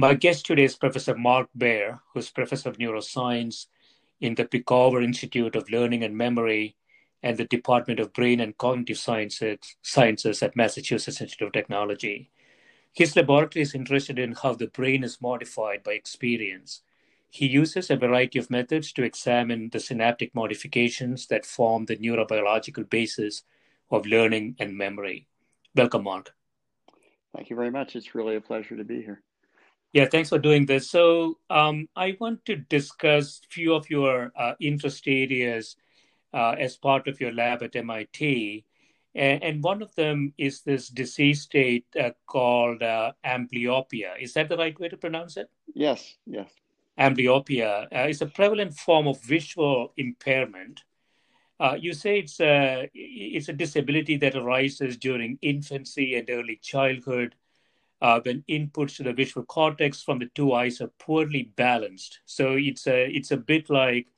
My guest today is Professor Mark Bear, who's Professor of Neuroscience in the Picower Institute of Learning and Memory and the Department of Brain and Cognitive Sciences, Sciences at Massachusetts Institute of Technology. His laboratory is interested in how the brain is modified by experience. He uses a variety of methods to examine the synaptic modifications that form the neurobiological basis of learning and memory. Welcome, Mark. Thank you very much. It's really a pleasure to be here. Yeah, thanks for doing this. So um, I want to discuss a few of your uh, interest areas uh, as part of your lab at MIT. And, and, one of them is this disease state uh, called uh, amblyopia. Is that the right way to pronounce it? Yes, yes. Amblyopia uh, is a prevalent form of visual impairment. Uh, you say it's a, it's a disability that arises during infancy and early childhood uh, when inputs to the visual cortex from the two eyes are poorly balanced. So it's a it's a bit like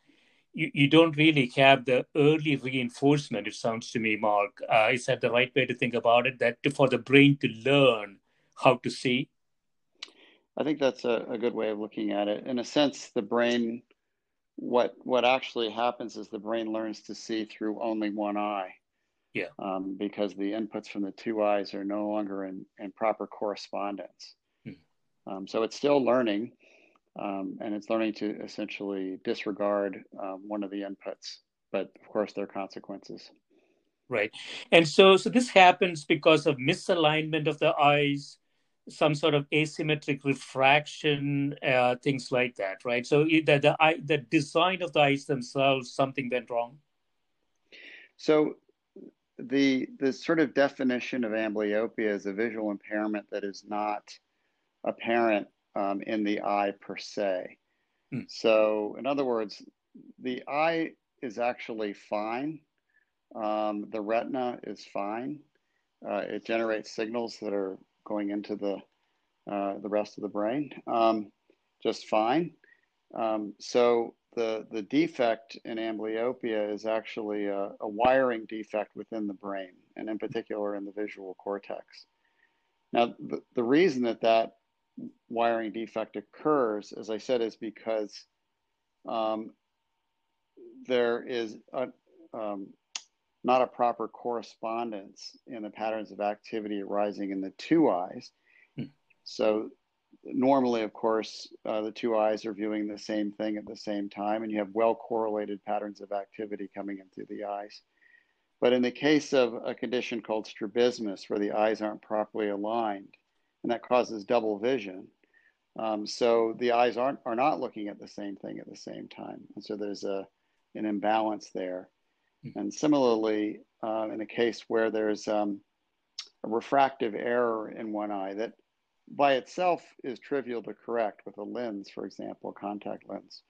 you, you don't really have the early reinforcement. It sounds to me, Mark. Uh, is that the right way to think about it? That to, for the brain to learn how to see. I think that's a, a good way of looking at it. In a sense, the brain, what what actually happens is the brain learns to see through only one eye. Yeah. Um, because the inputs from the two eyes are no longer in, in proper correspondence. Hmm. Um, so it's still learning, um, and it's learning to essentially disregard um, one of the inputs. But of course, there are consequences. Right. And so, so this happens because of misalignment of the eyes, some sort of asymmetric refraction, uh, things like that, right? So the, the, eye, the design of the eyes themselves, something went wrong. So the the sort of definition of amblyopia is a visual impairment that is not apparent um, in the eye per se. Hmm. So, in other words, the eye is actually fine. Um, the retina is fine. Uh, it generates signals that are going into the uh, the rest of the brain um, just fine. Um, so the, the defect in amblyopia is actually a, a, wiring defect within the brain, and in particular in the visual cortex. Now, the, the reason that that wiring defect occurs, as I said, is because um, there is a, um, not a proper correspondence in the patterns of activity arising in the two eyes. Hmm. So normally, of course, uh, the two eyes are viewing the same thing at the same time, and you have well correlated patterns of activity coming in through the eyes. But in the case of a condition called strabismus, where the eyes aren't properly aligned, and that causes double vision, um, so the eyes aren't are not looking at the same thing at the same time, and so there's a an imbalance there. Mm-hmm. And similarly, uh, in a case where there's um, a refractive error in one eye that by itself is trivial to correct with a lens, for example, a contact lens.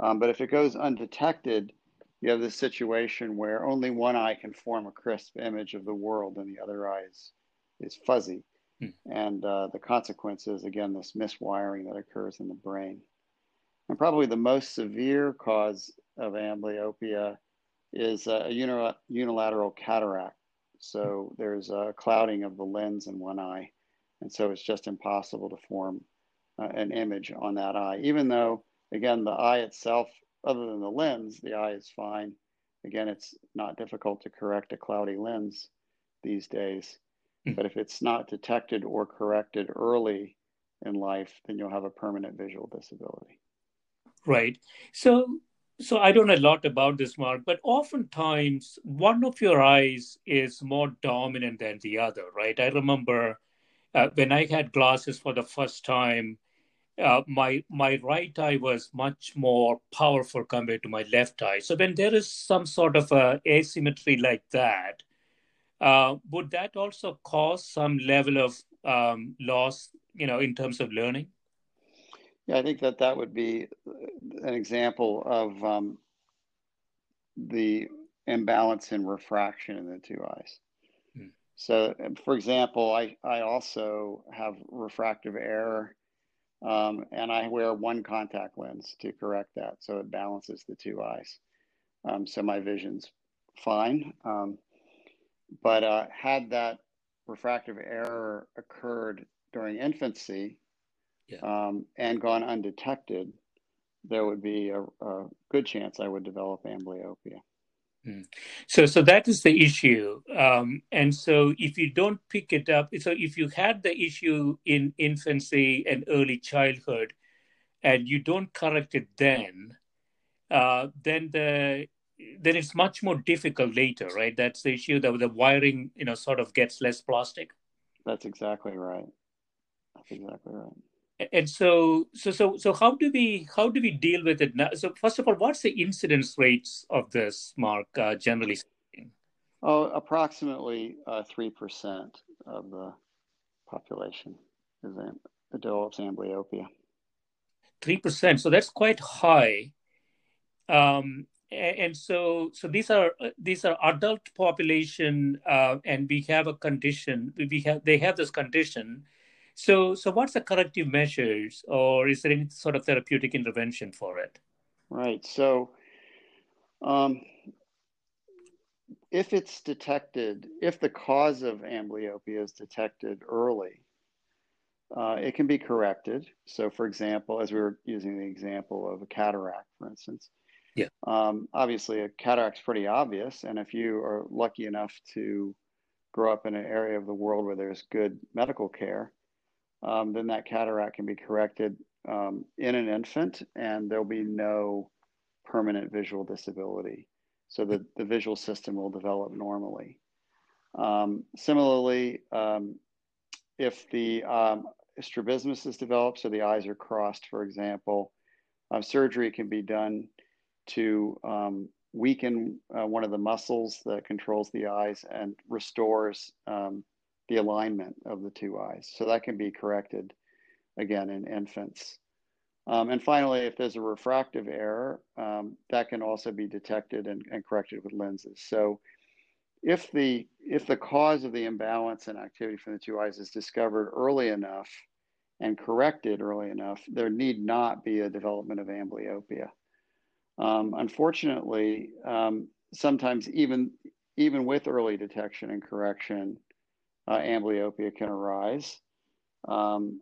Um, but if it goes undetected, you have this situation where only one eye can form a crisp image of the world and the other eye is, is fuzzy. Hmm. And uh, the consequence is, again, this miswiring that occurs in the brain. And probably the most severe cause of amblyopia is a unilateral cataract. So there's a clouding of the lens in one eye. And so it's just impossible to form uh, an image on that eye, even though, again, the eye itself, other than the lens, the eye is fine. Again, it's not difficult to correct a cloudy lens these days. Mm-hmm. But if it's not detected or corrected early in life, then you'll have a permanent visual disability. Right. So, so I don't know a lot about this, Mark, but oftentimes one of your eyes is more dominant than the other, right? I remember uh, when I had glasses for the first time, uh, my my right eye was much more powerful compared to my left eye. So when there is some sort of a asymmetry like that, uh, would that also cause some level of um, loss, you know, in terms of learning? Yeah, I think that that would be an example of um, the imbalance in refraction in the two eyes. So, for example, I, I also have refractive error um, and I wear one contact lens to correct that. So it balances the two eyes. Um, so my vision's fine. Um, but uh, had that refractive error occurred during infancy yeah. um, and gone undetected, there would be a, a, good chance I would develop amblyopia. Hmm. So, so that is the issue, um, and so if you don't pick it up, so if you had the issue in infancy and early childhood, and you don't correct it then, uh, then the then it's much more difficult later, right? That's the issue that the wiring, you know, sort of gets less plastic. That's exactly right. That's exactly right. And so, so, so, so, how do we how do we deal with it now? So, first of all, what's the incidence rates of this, Mark? Uh, generally speaking, oh, approximately uh, three uh, percent of the population is develops amblyopia. Three percent. So that's quite high. Um, and so so these are uh, these are adult population uh, and we have a condition we have they have this condition so so what's the corrective measures or is there any sort of therapeutic intervention for it? Right. So um, if it's detected if the cause of amblyopia is detected early uh, it can be corrected. So for example as we were using the example of a cataract for instance yeah. Um, obviously, a cataract's pretty obvious, and if you are lucky enough to grow up in an area of the world where there's good medical care, um, then that cataract can be corrected um, in an infant, and there'll be no permanent visual disability. So the, the visual system will develop normally. Um, similarly, um, if the um, strabismus is developed, so the eyes are crossed, for example, uh, surgery can be done to weaken uh, one of the muscles that controls the eyes and restores um, the alignment of the two eyes. So that can be corrected again in infants. Um, and finally, if there's a refractive error, um, that can also be detected and, and, corrected with lenses. So if the, if the cause of the imbalance in activity from the two eyes is discovered early enough and corrected early enough, there need not be a development of amblyopia. Um, unfortunately, um, sometimes even even with early detection and correction, uh, amblyopia can arise. Um,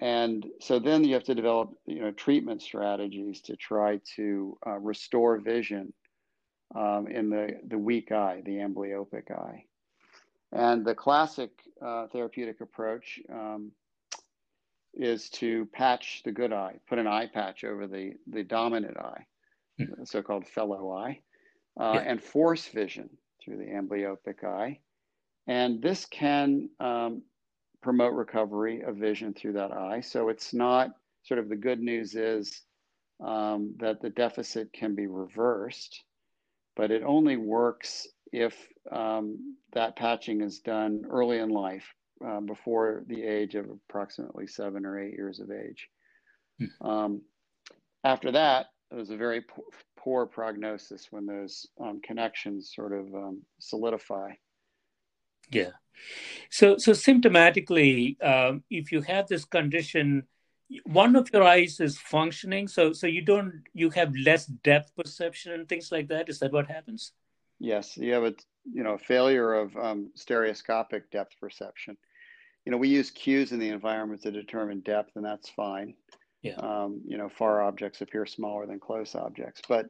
and so then you have to develop you know treatment strategies to try to uh, restore vision um, in the the weak eye, the amblyopic eye. And the classic uh, therapeutic approach um, is to patch the good eye, put an eye patch over the, the dominant eye, mm-hmm. so-called fellow eye, uh, yeah. and force vision through the amblyopic eye. And this can um, promote recovery of vision through that eye. So it's not sort of the good news is um, that the deficit can be reversed, but it only works if um, that patching is done early in life, uh, before the age of approximately seven or eight years of age. Hmm. Um, after that, it was a very poor, poor prognosis when those um, connections sort of um, solidify. Yeah. So, so symptomatically, um, if you have this condition, one of your eyes is functioning, so so you don't you have less depth perception and things like that. Is that what happens? Yes, you have a you know failure of um, stereoscopic depth perception. You know, we use cues in the environment to determine depth, and that's fine. Yeah. Um, you know, far objects appear smaller than close objects, but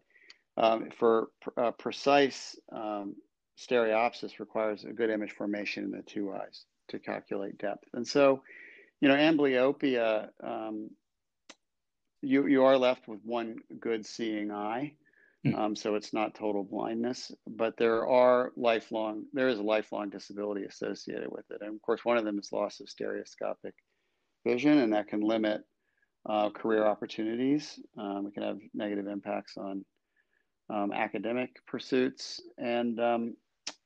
um, for uh, precise um, stereopsis requires a good image formation in the two eyes to calculate depth. And so, you know, amblyopia, um, you you are left with one good seeing eye. Hmm. Um, so it's not total blindness, but there are lifelong, there is a lifelong disability associated with it. And of course, one of them is loss of stereoscopic vision, and that can limit uh, career opportunities. Um, it can have negative impacts on um, academic pursuits. And um,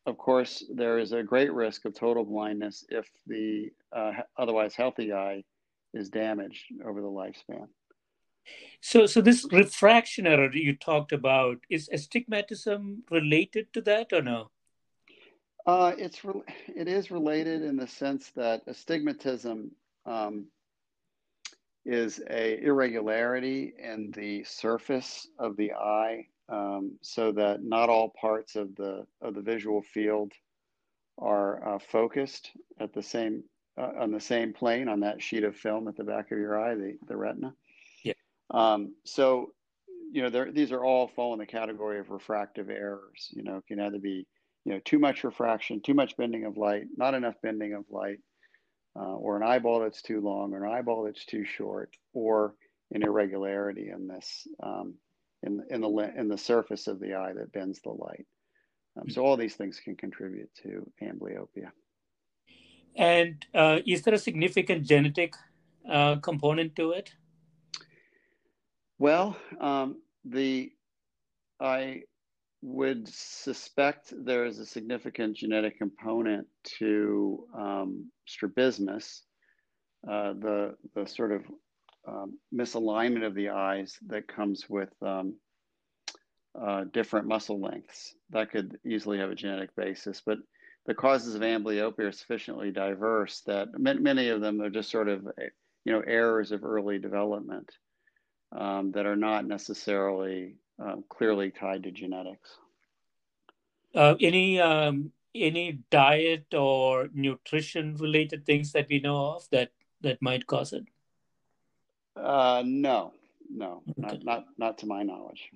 of course, there is a great risk of total blindness if the uh, otherwise healthy eye is damaged over the lifespan. So, so this refraction error you talked about is astigmatism related to that or no? Uh, it's re- it is related in the sense that astigmatism um, is a irregularity in the surface of the eye um, so that not all parts of the of the visual field are uh, focused at the same uh, on the same plane on that sheet of film at the back of your eye, the, the retina. Yeah. Um, so, you know, these are all fall in the category of refractive errors. You know, can either be, you know, too much refraction, too much bending of light, not enough bending of light, uh, or an eyeball that's too long, or an eyeball that's too short, or an irregularity in this um, in, in the in the surface of the eye that bends the light. Um, so all these things can contribute to amblyopia. And uh, is there a significant genetic uh, component to it? Well, um, the I would suspect there is a significant genetic component to um, strabismus, uh, the the sort of um, misalignment of the eyes that comes with um, uh, different muscle lengths. That could easily have a genetic basis, but the causes of amblyopia are sufficiently diverse that many of them are just sort of, you know, errors of early development um, that are not necessarily um, clearly tied to genetics. Uh, any um, any diet or nutrition related things that we know of that that might cause it? Uh, no, no, okay. not, not not to my knowledge.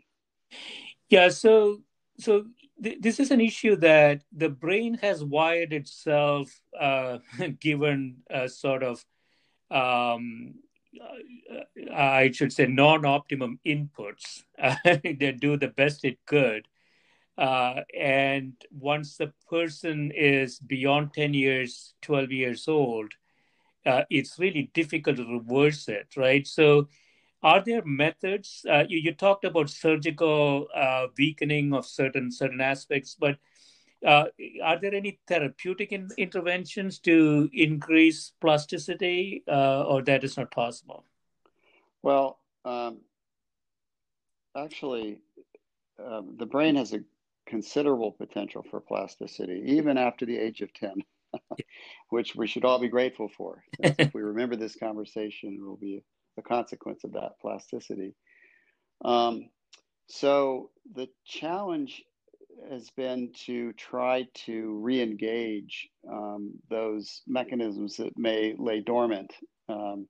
Yeah, so so th- this is an issue that the brain has wired itself, uh, given a sort of, um, uh, I should say, non-optimum inputs. they do the best it could. Uh, and once the person is beyond 10 years, 12 years old, uh, it's really difficult to reverse it, right? So, are there methods? Uh, you, you, talked about surgical uh, weakening of certain certain aspects, but uh, are there any therapeutic in, interventions to increase plasticity, uh, or that is not possible? Well, um, actually, um, the brain has a considerable potential for plasticity, even after the age of ten. which we should all be grateful for. if we remember this conversation, it will be a consequence of that plasticity. Um, so the challenge has been to try to re-engage um, those mechanisms that may lay dormant. Um,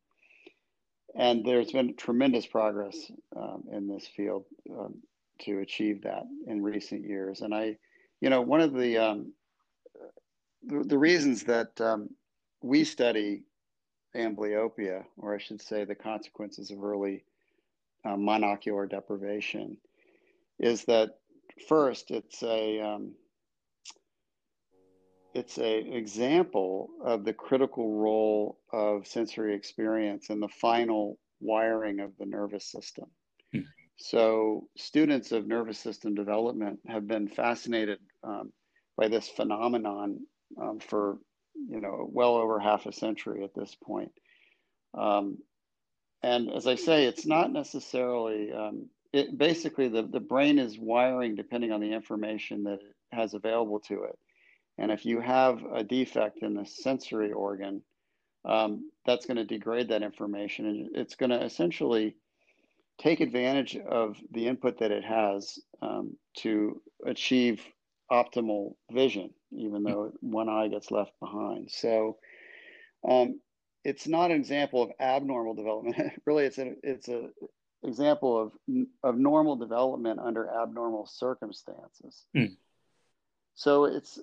and there's been tremendous progress um, in this field um, to achieve that in recent years. And I, you know, one of the um, the, the reasons that um, we study amblyopia, or I should say the consequences of early uh, monocular deprivation, is that first it's a um, it's a example of the critical role of sensory experience in the final wiring of the nervous system. Hmm. So students of nervous system development have been fascinated um, by this phenomenon um, for you know well over half a century at this point. Um, and as I say, it's not necessarily. Um, it basically the the brain is wiring depending on the information that it has available to it, And if you have a defect in the sensory organ, um, that's going to degrade that information and it's going to essentially take advantage of the input that it has um, to achieve optimal vision, even though one eye gets left behind. So um, it's not an example of abnormal development. really, it's a it's a example of of normal development under abnormal circumstances. Mm. So it's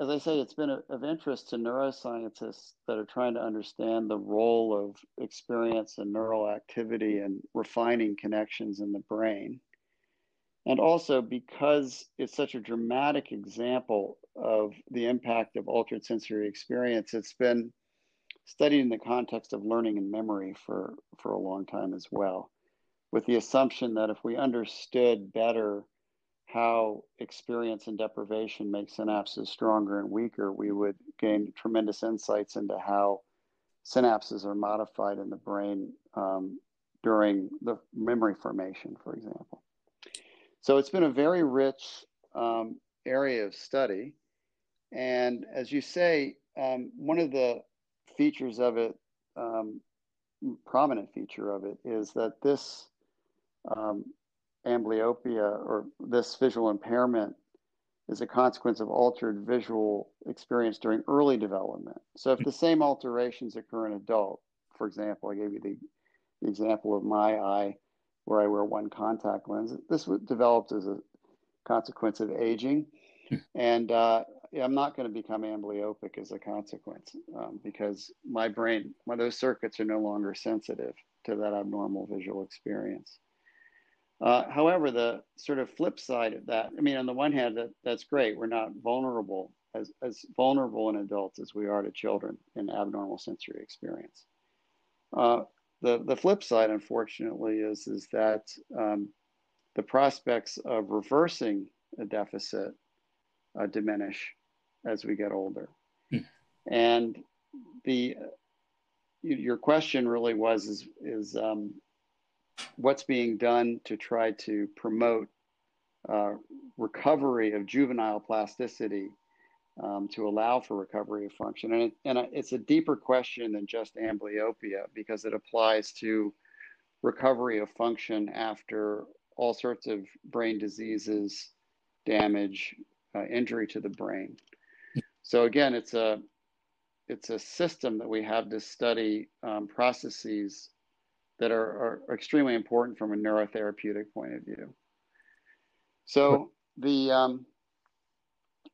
as I say, it's been a, of interest to neuroscientists that are trying to understand the role of experience and neural activity and refining connections in the brain. And also because it's such a dramatic example of the impact of altered sensory experience, it's been studied in the context of learning and memory for, for a long time as well, with the assumption that if we understood better how experience and deprivation make synapses stronger and weaker, we would gain tremendous insights into how synapses are modified in the brain um, during the memory formation, for example. So it's been a very rich um, area of study. And as you say, um, one of the features of it, um, prominent feature of it, is that this um, amblyopia or this visual impairment is a consequence of altered visual experience during early development. So if the same alterations occur in adult, for example, I gave you the, the example of my eye where I wear one contact lens, this developed as a consequence of aging. Hmm. and uh, I'm not going to become amblyopic as a consequence um, because my brain, my, those circuits are no longer sensitive to that abnormal visual experience. Uh, however, the sort of flip side of that, I mean, on the one hand, that, that's great. We're not vulnerable as, as vulnerable in adults as we are to children in abnormal sensory experience. Uh, the, the flip side, unfortunately, is, is that um, the prospects of reversing a deficit uh, diminish as we get older. Hmm. And the your question really was is, is um, what's being done to try to promote uh, recovery of juvenile plasticity um, to allow for recovery of function. And, it, and it's a deeper question than just amblyopia because it applies to recovery of function after all sorts of brain diseases, damage, uh, injury to the brain. So again, it's a it's a system that we have to study um, processes that are, are extremely important from a neurotherapeutic point of view. So the um,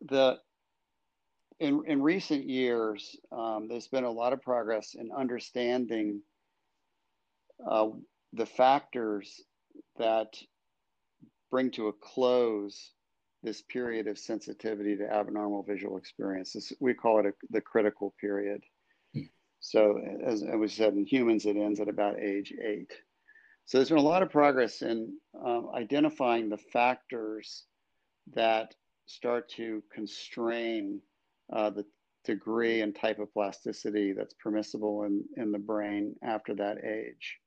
the in in recent years, um, there's been a lot of progress in understanding uh, the factors that bring to a close this period of sensitivity to abnormal visual experiences. We call it a, the critical period. So as was said in humans, it ends at about age eight. So there's been a lot of progress in um, identifying the factors that start to constrain uh, the degree and type of plasticity that's permissible in, in the brain after that age.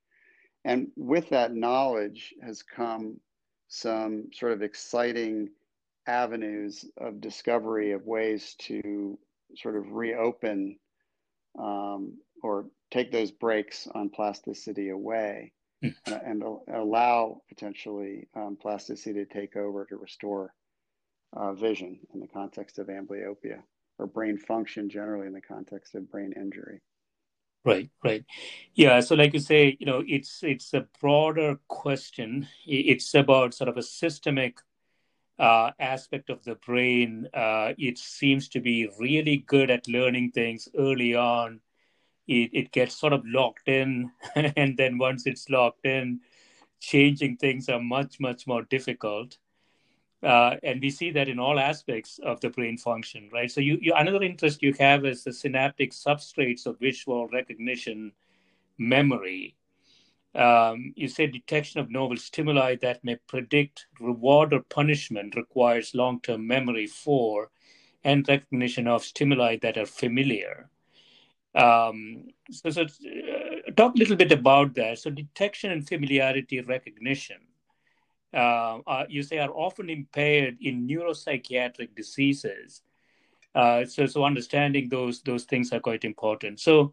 And with that knowledge has come some sort of exciting avenues of discovery of ways to sort of reopen um, or take those brakes on plasticity away mm. and, and, allow potentially um, plasticity to take over to restore uh, vision in the context of amblyopia or brain function generally in the context of brain injury. Right, right, yeah. So, like you say, you know, it's it's a broader question. It's about sort of a systemic uh, aspect of the brain. Uh, it seems to be really good at learning things early on. It, it gets sort of locked in, and then once it's locked in, changing things are much, much more difficult. Uh, and we see that in all aspects of the brain function, right? So, you, you another interest you have is the synaptic substrates of visual recognition memory um, you say detection of novel stimuli that may predict reward or punishment requires long term memory for and recognition of stimuli that are familiar. Um, so, so uh, talk a little bit about that. So, detection and familiarity recognition, uh, uh, you say, are often impaired in neuropsychiatric diseases. Uh, so, so understanding those those things are quite important. So,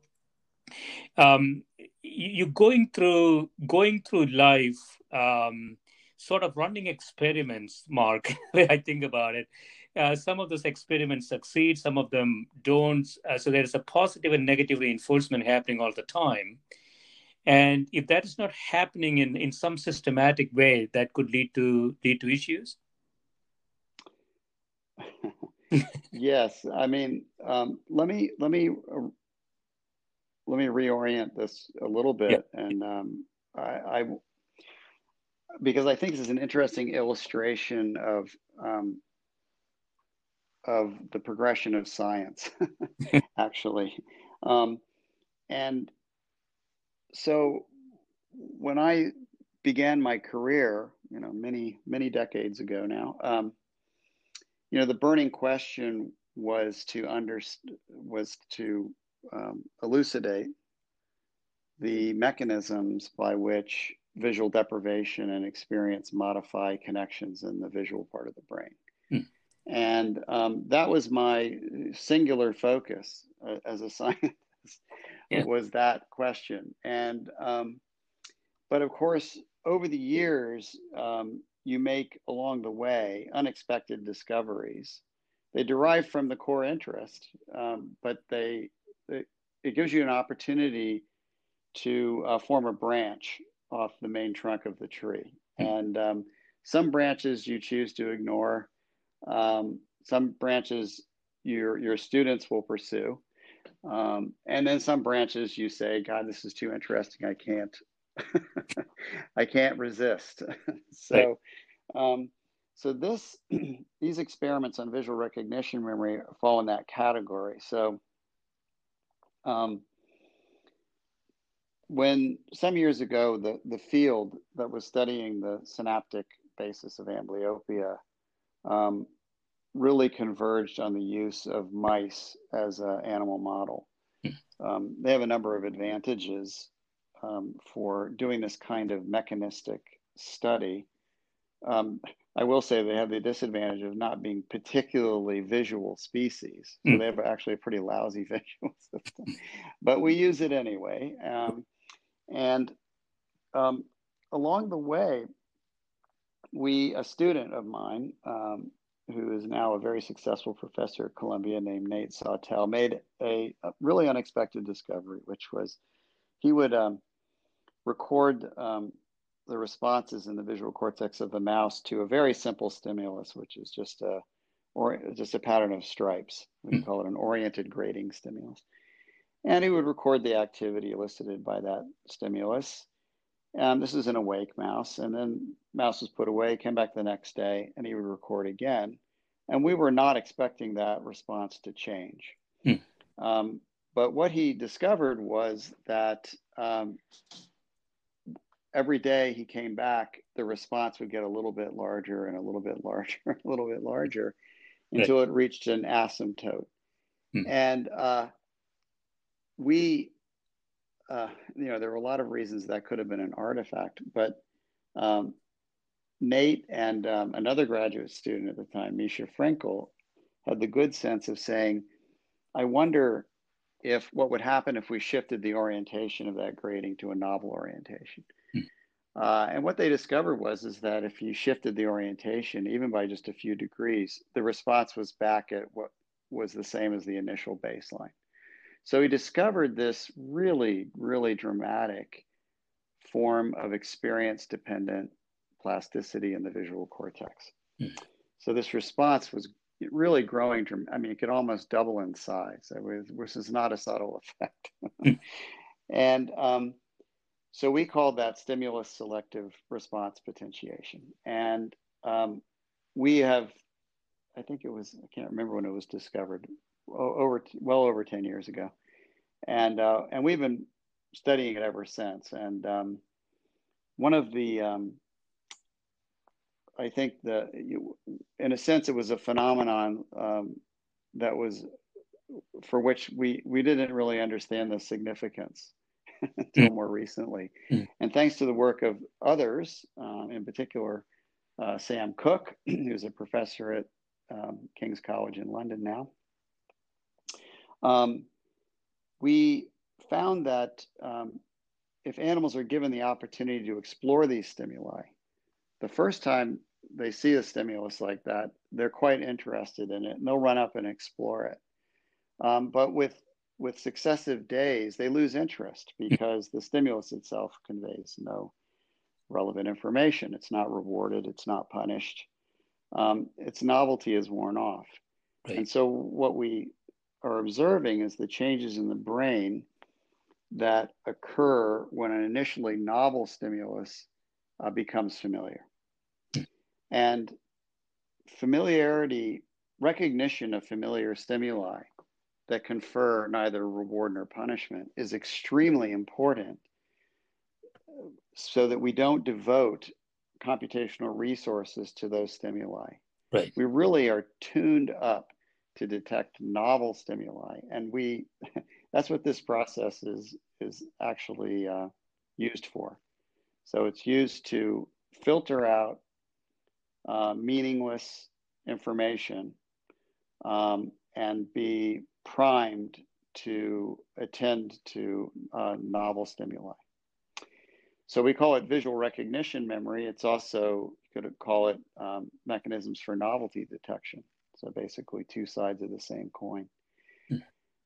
um, you going through going through life, um, sort of running experiments. Mark, I think about it. Uh, some of those experiments succeed, some of them don't. Uh, so there is a positive and negative reinforcement happening all the time. And if that is not happening in, in some systematic way, that could lead to lead to issues. yes, I mean, um, let me let me uh, let me reorient this a little bit, yeah. and um, I, I, because I think this is an interesting illustration of um, of the progression of science, actually, um, and so when I began my career, you know, many many decades ago now um, you know, the burning question was to under was to um, elucidate the mechanisms by which visual deprivation and experience modify connections in the visual part of the brain. Hmm. And um, that was my singular focus uh, as a scientist yeah. was that question. And um, but of course, over the years, um, you make along the way unexpected discoveries. They derive from the core interest, um, but they, they, it gives you an opportunity to uh, form a branch off the main trunk of the tree. Hmm. And um, some branches you choose to ignore. Um, some branches your your students will pursue, um, and then some branches you say, "God, this is too interesting. I can't I can't resist. so, um, so this these experiments on visual recognition memory fall in that category. So, um, when some years ago the the field that was studying the synaptic basis of amblyopia um, really converged on the use of mice as an animal model. Hmm. Um, they have a number of advantages um, for doing this kind of mechanistic study. Um, I will say they have the disadvantage of not being particularly visual species. So mm. they have actually a pretty lousy visual system, but we use it anyway. Um, and um, along the way, we, a student of mine, um, who is now a very successful professor at Columbia named Nate Sawtell, made a, a really unexpected discovery, which was he would um, record um, the responses in the visual cortex of the mouse to a very simple stimulus, which is just a or just a pattern of stripes. We call it an oriented grating stimulus. And he would record the activity elicited by that stimulus. And this is an awake mouse. And then mouse was put away, came back the next day, and he would record again. And we were not expecting that response to change. Hmm. Um, but what he discovered was that um, every day he came back, the response would get a little bit larger and a little bit larger, a little bit larger until it reached an asymptote. Hmm. And uh, we, uh, you know, there were a lot of reasons that could have been an artifact, but um, Nate and um, another graduate student at the time, Misha Frenkel, had the good sense of saying, I wonder if what would happen if we shifted the orientation of that grating to a novel orientation. Uh, and what they discovered was is that if you shifted the orientation, even by just a few degrees, the response was back at what was the same as the initial baseline. So he discovered this really, really dramatic form of experience dependent plasticity in the visual cortex. Mm. So this response was really growing. I mean, it could almost double in size, which is not a subtle effect. Mm. and um, so we called that stimulus selective response potentiation. And um, we have, I think it was, I can't remember when it was discovered, over well over 10 years ago. And, uh, and we've been studying it ever since. And um, one of the, um, I think the, in a sense, it was a phenomenon um, that was for which we, we didn't really understand the significance until mm. more recently. Mm. And thanks to the work of others, um, in particular, uh, Sam Cooke, who's a professor at um, King's College in London now, Um, we found that um, if animals are given the opportunity to explore these stimuli, the first time they see a stimulus like that, they're quite interested in it and they'll run up and explore it. Um, but with with successive days, they lose interest because the stimulus itself conveys no relevant information. It's not rewarded, it's not punished. Um, its novelty is worn off. Right. And so, what we are observing is the changes in the brain that occur when an initially novel stimulus uh, becomes familiar. And familiarity, recognition of familiar stimuli that confer neither reward nor punishment is extremely important so that we don't devote computational resources to those stimuli. Right. We really are tuned up to detect novel stimuli, and we that's what this process is is actually uh, used for. So it's used to filter out uh, meaningless information um, and be primed to attend to uh, novel stimuli. So we call it visual recognition memory. It's also, you could call it um, mechanisms for novelty detection. Basically, two sides of the same coin. Hmm.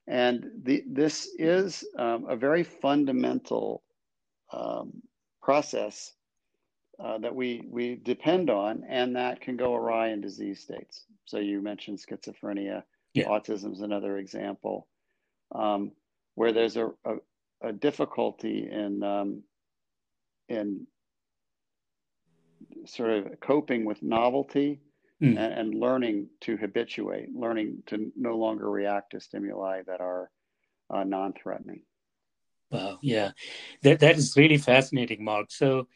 And the, this is um, a very fundamental um, process uh, that we, we depend on, and that can go awry in disease states. So you mentioned schizophrenia, yeah. autism is another example, um, where there's a, a, a difficulty in um, in sort of coping with novelty mm. and, and, learning to habituate, learning to no longer react to stimuli that are uh, non-threatening. Wow, yeah, that that is really fascinating, Mark. So,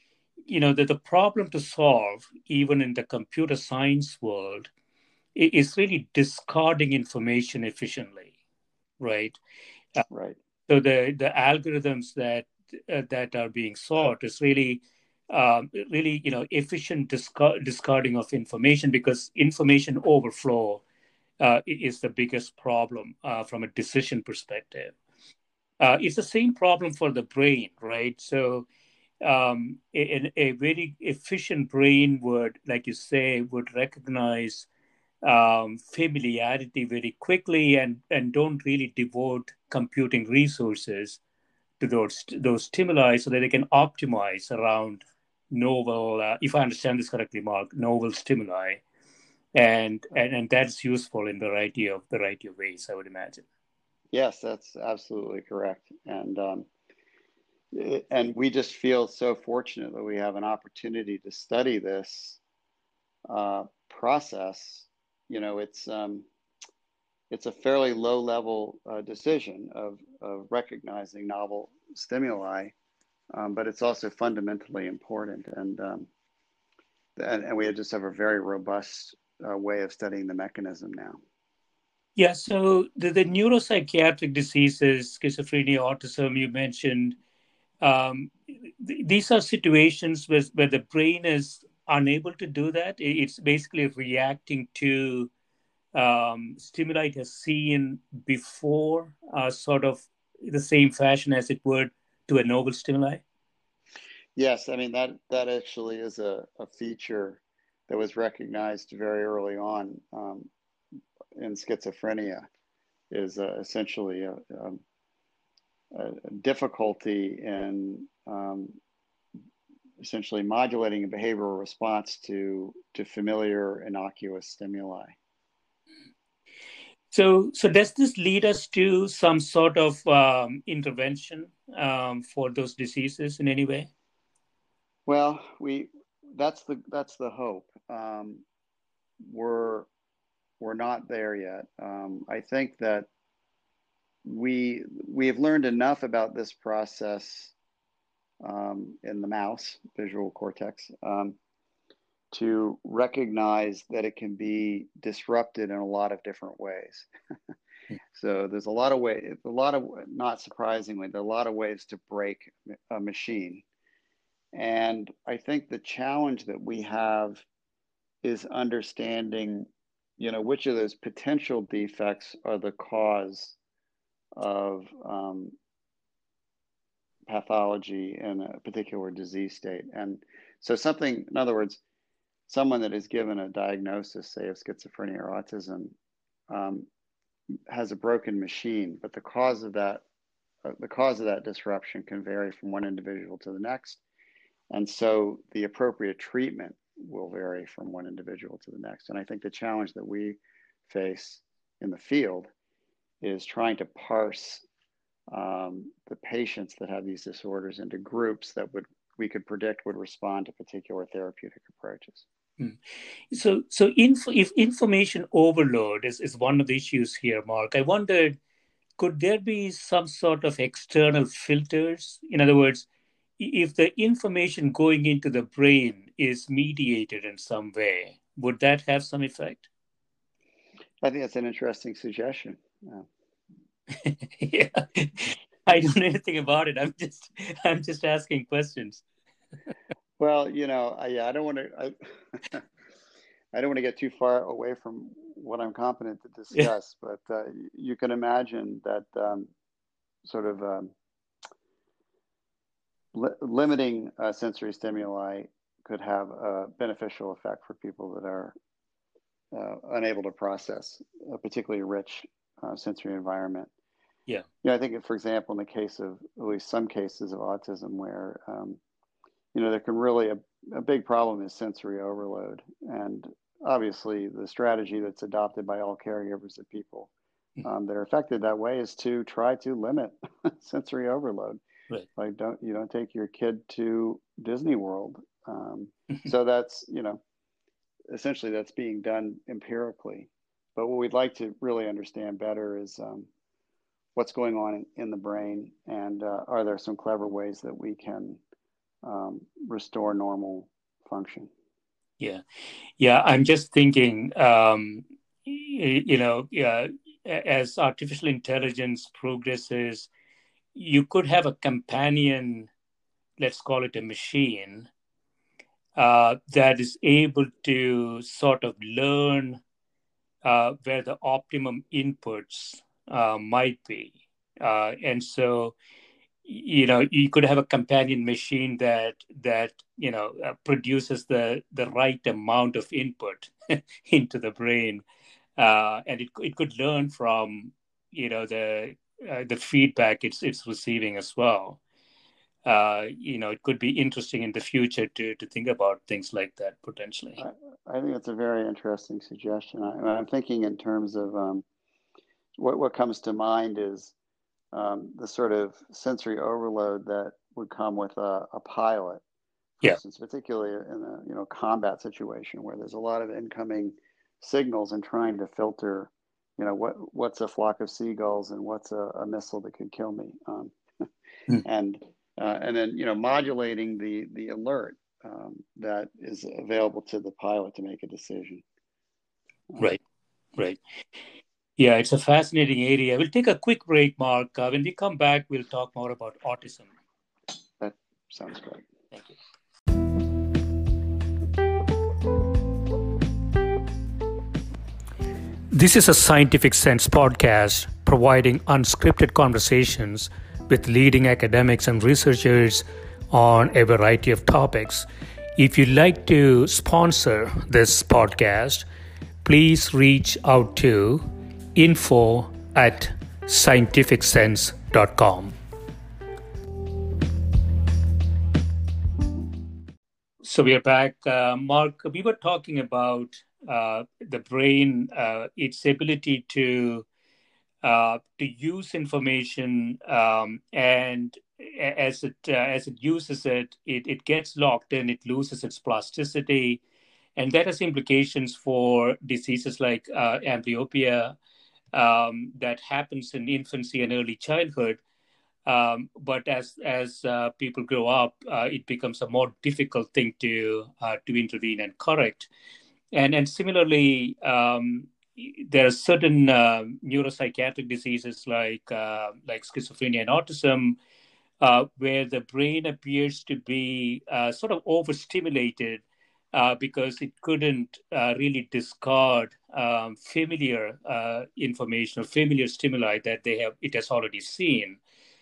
you know, the, the problem to solve, even in the computer science world, is really discarding information efficiently, right? Uh, right. So the the algorithms that uh, that are being sought is really um, really you know efficient discard- discarding of information because information overflow uh, is the biggest problem uh, from a decision perspective. Uh, it's the same problem for the brain, right? So um, a, a, very efficient brain would, like you say, would recognize um, familiarity very quickly and, and don't really devote computing resources to those those stimuli so that they can optimize around novel, uh, if I understand this correctly, Mark, novel stimuli, and and and that's useful in the variety of variety of ways, I would imagine. Yes, that's absolutely correct, and um, and we just feel so fortunate that we have an opportunity to study this uh, process. You know, it's um, it's a fairly low level uh, decision of, of recognizing novel stimuli, um, but it's also fundamentally important. And, um, and, and, we just have a very robust uh, way of studying the mechanism now. Yeah, so the, the neuropsychiatric diseases, schizophrenia, autism, you mentioned, um, th- these are situations where, where the brain is unable to do that. It's basically reacting to um, stimuli it has seen before, uh, sort of the same fashion as it would to a novel stimuli? Yes, I mean that that actually is a, a feature that was recognized very early on um, in schizophrenia. Is uh, essentially a, a, a, difficulty in um, essentially modulating a behavioral response to to familiar innocuous stimuli. So, so does this lead us to some sort of um, intervention um, for those diseases in any way? Well, we that's the that's the hope. Um, we're we're not there yet. Um, I think that we we have learned enough about this process um, in the mouse visual cortex um, to recognize that it can be disrupted in a lot of different ways. So there's a lot of ways, a lot of, not surprisingly, there are a lot of ways to break a machine. And I think the challenge that we have is understanding, you know, which of those potential defects are the cause of um, pathology in a particular disease state. And so, something, in other words, someone that is given a diagnosis, say of schizophrenia or autism, um, has a broken machine, but the cause of that uh, the cause of that disruption can vary from one individual to the next. And so the appropriate treatment will vary from one individual to the next. And I think the challenge that we face in the field is trying to parse um, the patients that have these disorders into groups that would we could predict would respond to particular therapeutic approaches. Hmm. So, so info, if information overload is, is one of the issues here, Mark, I wondered, could there be some sort of external filters? In other words, if the information going into the brain is mediated in some way, would that have some effect? I think that's an interesting suggestion. Yeah. yeah. I don't know anything about it. I'm just I'm just asking questions. well, you know, I, yeah, I don't want to I, I don't want to get too far away from what I'm competent to discuss, yeah. but uh, you can imagine that um, sort of um, li- limiting uh, sensory stimuli could have a beneficial effect for people that are uh, unable to process a particularly rich uh, sensory environment. Yeah. Yeah, I think, for example, in the case of at least some cases of autism, where um, you know there can really a, a big problem is sensory overload, and obviously the strategy that's adopted by all caregivers of people hmm. um, that are affected that way is to try to limit sensory overload. Right. Like don't you don't take your kid to Disney World. Um, so that's you know essentially that's being done empirically. But what we'd like to really understand better is um, what's going on in, in the brain, and uh, are there some clever ways that we can um, restore normal function? Yeah, yeah. I'm just thinking, um, you know, yeah, as artificial intelligence progresses, you could have a companion, let's call it a machine, uh, that is able to sort of learn uh, where the optimum inputs uh, might be. Uh, and so, you know, you could have a companion machine that that you know uh, produces the the right amount of input into the brain, uh, and it it could learn from you know the the feedback it's it's receiving as well uh, you know, it could be interesting in the future to to think about things like that potentially. I, I think it's a very interesting suggestion. I, am thinking in terms of um, what what comes to mind is um, the sort of sensory overload that would come with a, a pilot. For yeah. instance, particularly in a you know combat situation where there's a lot of incoming signals and trying to filter, you know, what what's a flock of seagulls and what's a, a missile that could kill me. Um, mm. And uh, and then you know modulating the the alert um, that is available to the pilot to make a decision. Right, right. Yeah, it's a fascinating area. We'll take a quick break, Mark. Uh, when we come back, we'll talk more about autism. That sounds great. Thank you. This is a Scientific Sense podcast providing unscripted conversations with leading academics and researchers on a variety of topics. If you'd like to sponsor this podcast, please reach out to info at scientificsense.com. So we are back. Uh, Mark, we were talking about uh, the brain, uh, its ability to uh, to use information um, and as it uh, as it uses it, it it gets locked in it loses its plasticity and that has implications for diseases like uh, amblyopia um, that happens in infancy and early childhood. Um, but as as uh, people grow up uh, it becomes a more difficult thing to uh, to intervene and correct. And and similarly um, there are certain uh, neuropsychiatric diseases like uh, like schizophrenia and autism, uh, where the brain appears to be sort of overstimulated uh, because it couldn't uh, really discard um, familiar uh, information or familiar stimuli that they have it has already seen.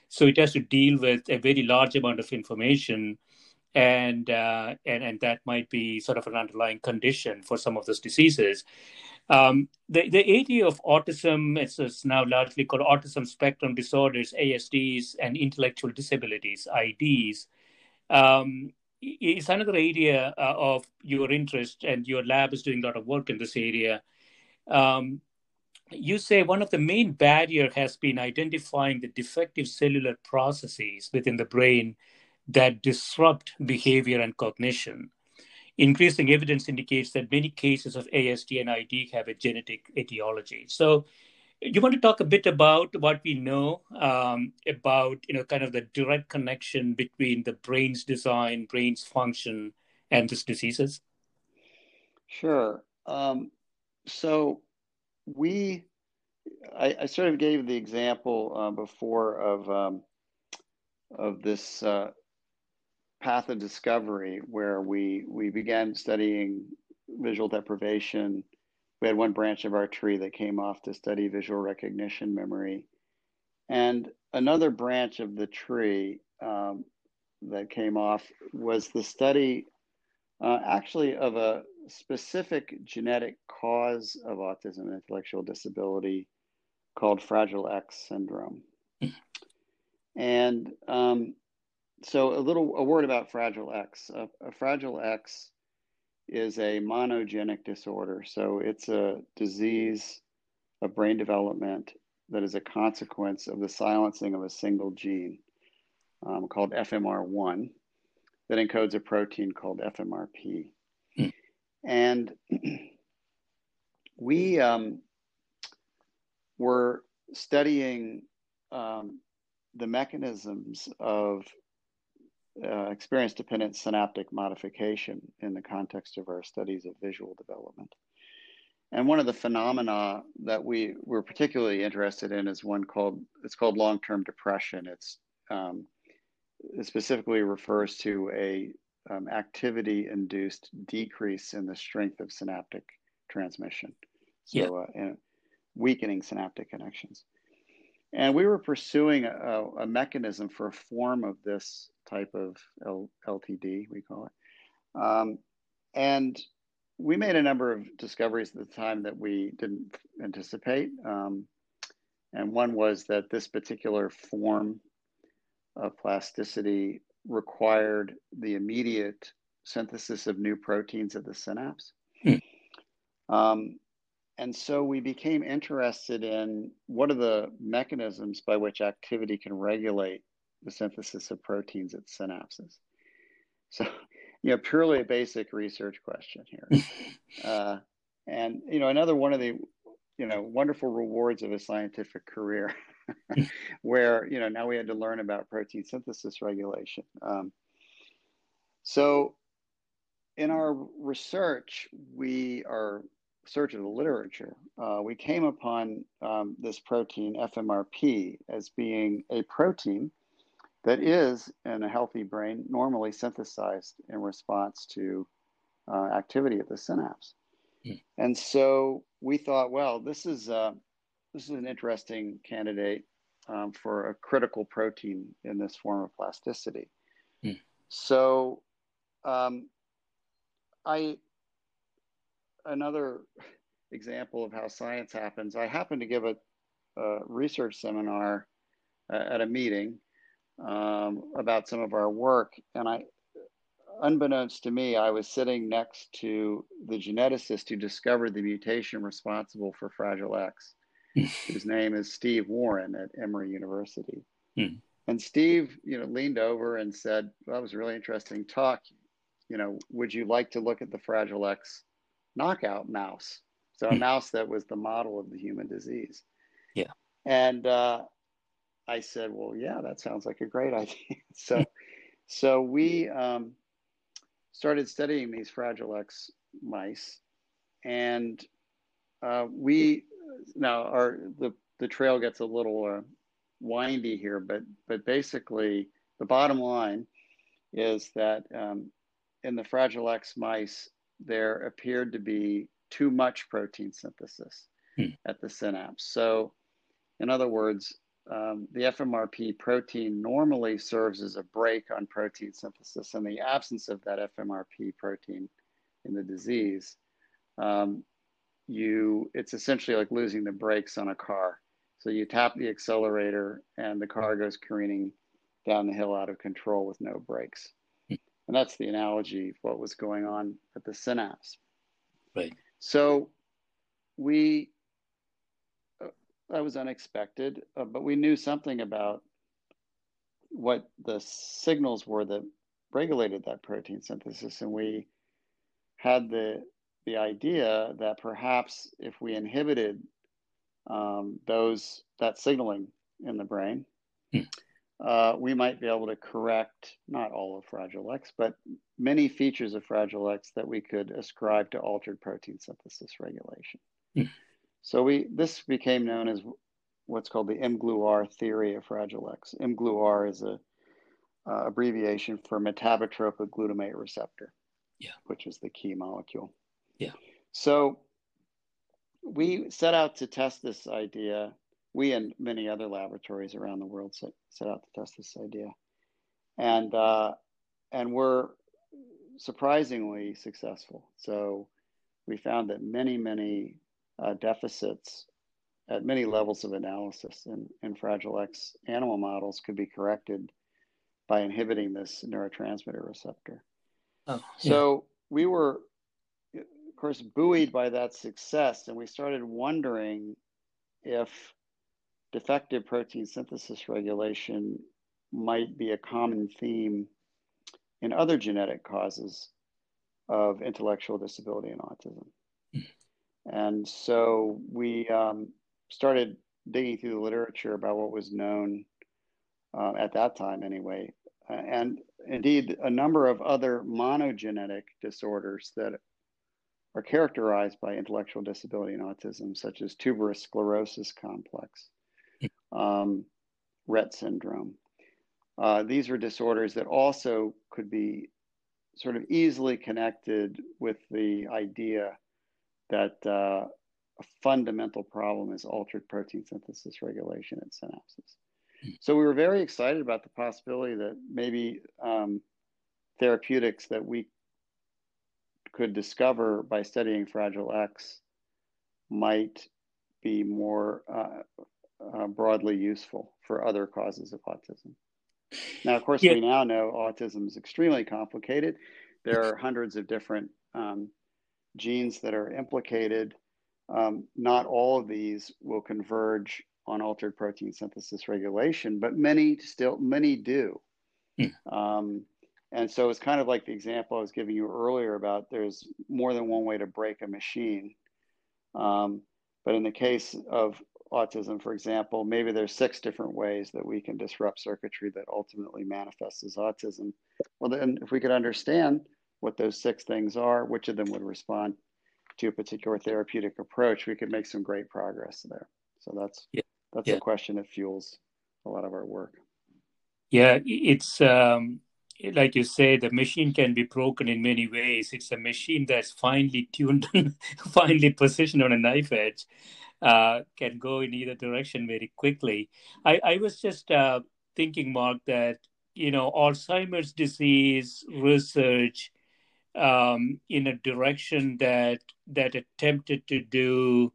So it has to deal with a very large amount of information, and uh, and and that might be sort of an underlying condition for some of those diseases. Um, the the area of autism it's, it's now largely called autism spectrum disorders (ASDs) and intellectual disabilities (IDs). Um, is another area uh, of your interest, and your lab is doing a lot of work in this area. Um, you say one of the main barrier has been identifying the defective cellular processes within the brain that disrupt behavior and cognition. Increasing evidence indicates that many cases of ASD and ID have a genetic etiology. So, you want to talk a bit about what we know um, about you know kind of the direct connection between the brain's design brain's function and these diseases? Sure. Um, so we I, I, sort of gave the example uh, before of um, of this uh, path of discovery where we we began studying visual deprivation we had one branch of our tree that came off to study visual recognition memory. And another branch of the tree um, that came off was the study uh, actually of a specific genetic cause of autism and intellectual disability called Fragile X syndrome. and um, so, a little a word about Fragile X. a Fragile X is a monogenic disorder. So it's a disease of brain development that is a consequence of the silencing of a single gene um, called FMR1 that encodes a protein called FMRP. Hmm. And we um, were studying um, the mechanisms of uh, experience dependent synaptic modification in the context of our studies of visual development. And one of the phenomena that we were particularly interested in is one called it's called long-term depression. It's um, it specifically refers to a um, activity-induced decrease in the strength of synaptic transmission, so yeah. uh, weakening synaptic connections. And we were pursuing a, a, mechanism for a form of this type of L, LTD, we call it. Um, and we made a number of discoveries at the time that we didn't anticipate. Um, and one was that this particular form of plasticity required the immediate synthesis of new proteins at the synapse. Hmm. Um, and so we became interested in what are the mechanisms by which activity can regulate the synthesis of proteins at synapses. So, you know, purely a basic research question here. uh, and, you know, another one of the, you know, wonderful rewards of a scientific career where, you know, now we had to learn about protein synthesis regulation. Um, so in our research, we are search of the literature, uh, we came upon um, this protein, FMRP, as being a protein that is in a healthy brain normally synthesized in response to uh, activity at the synapse. Mm. And so we thought, well, this is uh, this is an interesting candidate um, for a critical protein in this form of plasticity. Mm. So um, I another example of how science happens. I happened to give a, a research seminar uh, at a meeting um, about some of our work, and I, unbeknownst to me, I was sitting next to the geneticist who discovered the mutation responsible for Fragile X, whose name is Steve Warren at Emory University. Hmm. And Steve, you know, leaned over and said, well, "That was a really interesting talk. You know, would you like to look at the Fragile X knockout mouse. So a hmm. mouse that was the model of the human disease. Yeah. And uh, I said, well, yeah, that sounds like a great idea. so, hmm. so we um, started studying these Fragile X mice, and uh, we now our the the trail gets a little uh, windy here, but but basically the bottom line is that um, in the Fragile X mice, there appeared to be too much protein synthesis hmm. at the synapse. So, in other words, um, the FMRP protein normally serves as a brake on protein synthesis. and the absence of that FMRP protein in the disease, um, you it's essentially like losing the brakes on a car. So you tap the accelerator and the car goes careening down the hill out of control with no brakes. And that's the analogy of what was going on at the synapse. Right. So we, uh, that was unexpected, uh, but we knew something about what the signals were that regulated that protein synthesis. And we had the, the idea that perhaps if we inhibited um, those that signaling in the brain, hmm uh, we might be able to correct not all of Fragile X, but many features of Fragile X that we could ascribe to altered protein synthesis regulation. Mm. So we this became known as what's called the mGluR theory of Fragile X. mGluR is a uh, abbreviation for metabotropic glutamate receptor, yeah. which is the key molecule. Yeah. So we set out to test this idea we and many other laboratories around the world set, set out to test this idea, and uh, and we're surprisingly successful. So we found that many many uh, deficits at many levels of analysis in, in Fragile X animal models could be corrected by inhibiting this neurotransmitter receptor. Oh, yeah. So we were, of course, buoyed by that success, and we started wondering if defective protein synthesis regulation might be a common theme in other genetic causes of intellectual disability and autism. And so we um, started digging through the literature about what was known uh, at that time, anyway. Uh, and indeed, a number of other monogenetic disorders that are characterized by intellectual disability and autism, such as tuberous sclerosis complex, um, Rett syndrome. Uh, these are disorders that also could be sort of easily connected with the idea that uh, a fundamental problem is altered protein synthesis regulation at synapses. So we were very excited about the possibility that maybe um, therapeutics that we could discover by studying Fragile X might be more uh, uh, broadly useful for other causes of autism. Now, of course, yeah. we now know autism is extremely complicated. There are hundreds of different um, genes that are implicated. Um, not all of these will converge on altered protein synthesis regulation, but many still many do. Hmm. Um, and so it's kind of like the example I was giving you earlier about there's more than one way to break a machine. Um, but in the case of autism, for example, maybe there's six different ways that we can disrupt circuitry that ultimately manifests as autism. Well, then if we could understand what those six things are, which of them would respond to a particular therapeutic approach, we could make some great progress there. So that's yeah. that's yeah. a question that fuels a lot of our work. Yeah, it's um, like you say, the machine can be broken in many ways. It's a machine that's finely tuned, finely positioned on a knife edge uh, can go in either direction very quickly. I, I was just uh, thinking, Mark, that you know Alzheimer's disease research um, in a direction that that attempted to do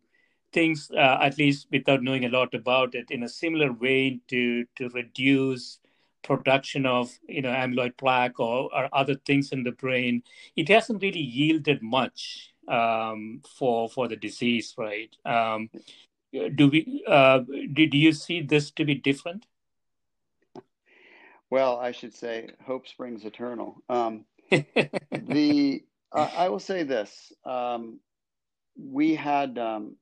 things, uh, at least without knowing a lot about it, in a similar vein to to reduce production of you know amyloid plaque or, or other things in the brain. It hasn't really yielded much um, for for the disease, right? Um, do we uh, did you see this to be different? Well, I should say hope springs eternal. Um, the uh, I will say this: um, we had um,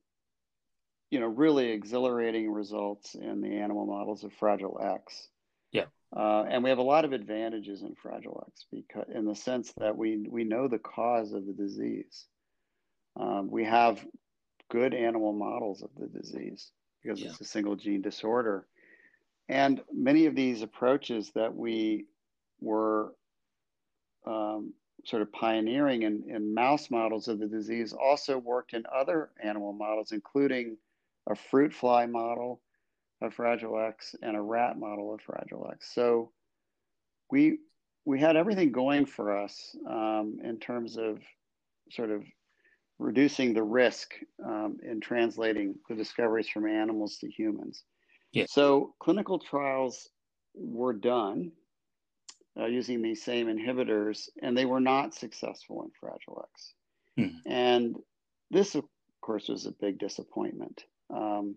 you know really exhilarating results in the animal models of Fragile X. Yeah. Uh, and we have a lot of advantages in Fragile X because, in the sense that we we know the cause of the disease. Um, we have good animal models of the disease because yeah. it's a single gene disorder. And many of these approaches that we were um, sort of pioneering in, in mouse models of the disease also worked in other animal models, including a fruit fly model of Fragile X and a rat model of Fragile X. So we we had everything going for us um, in terms of sort of reducing the risk um, in translating the discoveries from animals to humans. Yeah. So clinical trials were done uh, using these same inhibitors, and they were not successful in Fragile X. Hmm. And this, of course, was a big disappointment. Um,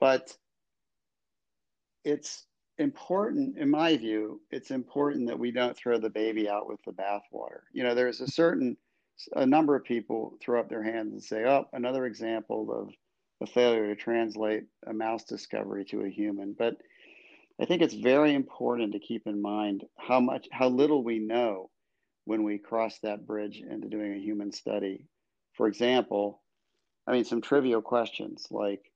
but it's important, in my view, it's important that we don't throw the baby out with the bathwater. You know, there's a certain a number of people throw up their hands and say, "Oh, another example of a failure to translate a mouse discovery to a human." But I think it's very important to keep in mind how much, how little we know when we cross that bridge into doing a human study. For example, I mean, some trivial questions like,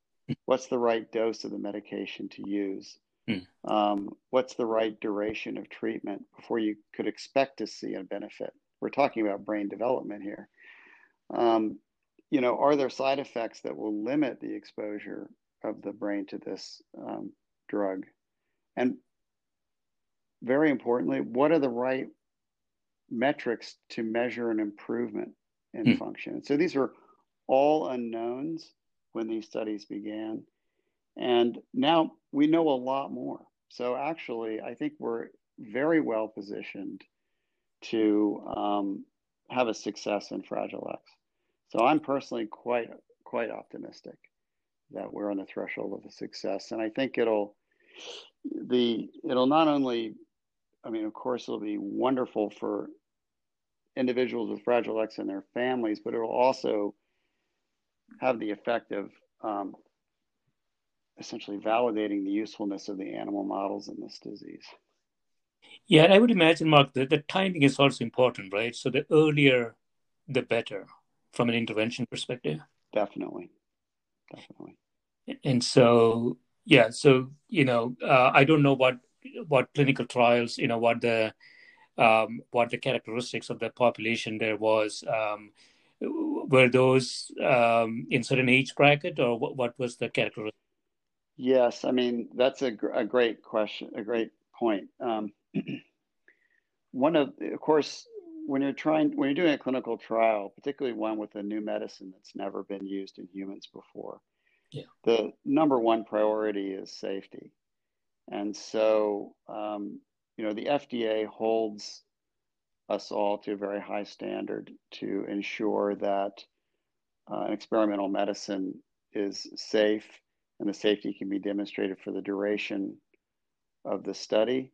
what's the right dose of the medication to use? Mm. Um, what's the right duration of treatment before you could expect to see a benefit? We're talking about brain development here. Um, you know, are there side effects that will limit the exposure of the brain to this um, drug? And very importantly, what are the right metrics to measure an improvement in mm. function? So these are all unknowns when these studies began. And now we know a lot more. So actually, I think we're very well positioned to um, have a success in Fragile X. So I'm personally quite quite optimistic that we're on the threshold of a success, and I think it'll the it'll not only, I mean, of course, it'll be wonderful for individuals with Fragile X and their families, but it will also have the effect of um, essentially validating the usefulness of the animal models in this disease. Yeah, I would imagine, Mark, that the timing is also important, right? So the earlier, the better from an intervention perspective. Definitely. Definitely. And so, yeah, so, you know, uh, I don't know what what clinical trials, you know, what the um, what the characteristics of the population there was. Um, were those um, in certain age bracket, or what, what was the characteristic? Yes, I mean that's a, a great question, a great point. Um, one of, of course, when you're trying, when you're doing a clinical trial, particularly one with a new medicine that's never been used in humans before, yeah. the number one priority is safety. And so, um, you know, the FDA holds us all to a very high standard to ensure that uh, an experimental medicine is safe and the safety can be demonstrated for the duration of the study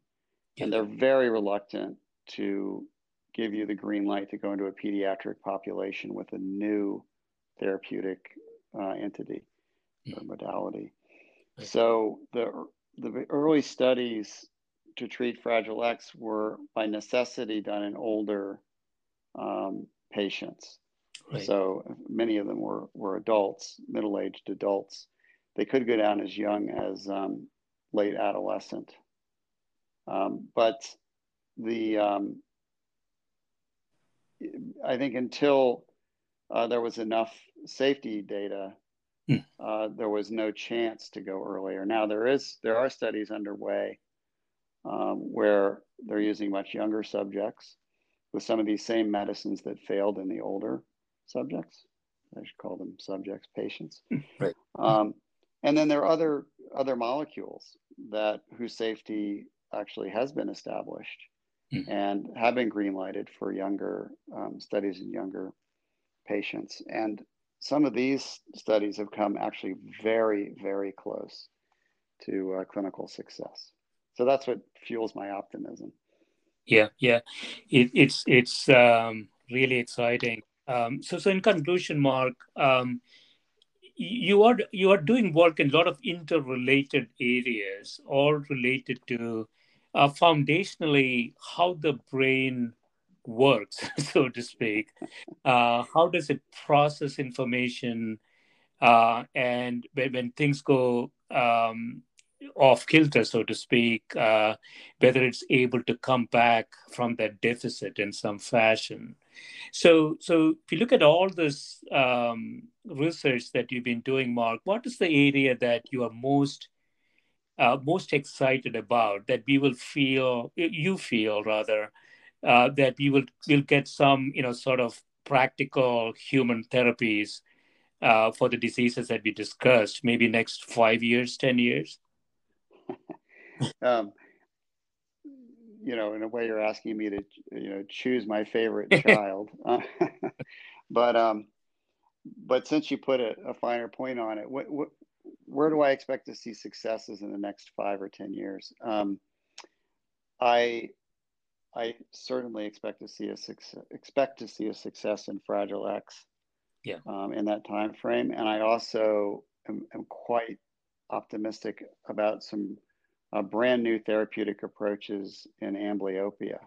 and they're very reluctant to give you the green light to go into a pediatric population with a new therapeutic uh, entity or mm. modality. So the the early studies to treat Fragile X were by necessity done in older um, patients. Right. So many of them were were adults, middle aged adults. They could go down as young as um, late adolescent. Um, but the um, I think until uh, there was enough safety data, mm. uh, there was no chance to go earlier. Now there is there are studies underway um, where they're using much younger subjects with some of these same medicines that failed in the older subjects. I should call them subjects, patients. Right. Um, and then there are other other molecules that whose safety actually has been established mm-hmm. and have been greenlighted for younger um, studies in younger patients. And some of these studies have come actually very, very close to uh, clinical success. So that's what fuels my optimism. Yeah, yeah, it, it's it's um, really exciting. Um, so, so in conclusion, Mark, um, you are you are doing work in a lot of interrelated areas, all related to uh, foundationally how the brain works, so to speak. Uh, how does it process information? Uh, and when, when, things go um, off kilter, so to speak, uh, whether it's able to come back from that deficit in some fashion. So, so if you look at all this um, research that you've been doing, Mark, what is the area that you are most uh, most excited about that we will feel you feel rather uh, that we will will get some you know sort of practical human therapies uh, for the diseases that we discussed maybe next five years ten years um, you know in a way you're asking me to you know choose my favorite child but um but since you put a, a finer point on it what, what where do I expect to see successes in the next five or ten years? Um, I I certainly expect to see a success, expect to see a success in Fragile X. Yeah. Um, in that time frame, and I also am, am quite optimistic about some uh, brand new therapeutic approaches in amblyopia.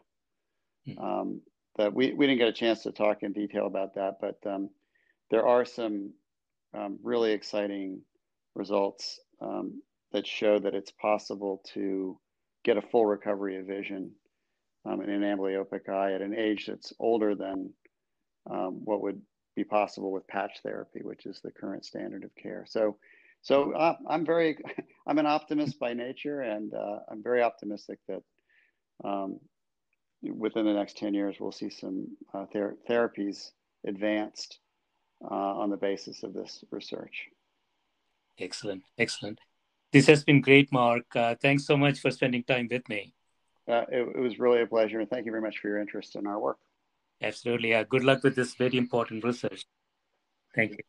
Mm-hmm. Um, that we, we didn't get a chance to talk in detail about that, but um, there are some um, really exciting results um, that show that it's possible to get a full recovery of vision um, in an amblyopic eye at an age that's older than um, what would be possible with patch therapy, which is the current standard of care. So, so uh, I'm very, I'm an optimist by nature, and uh, I'm very optimistic that um, within the next 10 years we'll see some uh, ther- therapies advanced uh, on the basis of this research. Excellent, excellent. This has been great, Mark. Uh, thanks so much for spending time with me. Uh, it, it, was really a pleasure, and thank you very much for your interest in our work. Absolutely. Uh, good luck with this very important research. Thank you.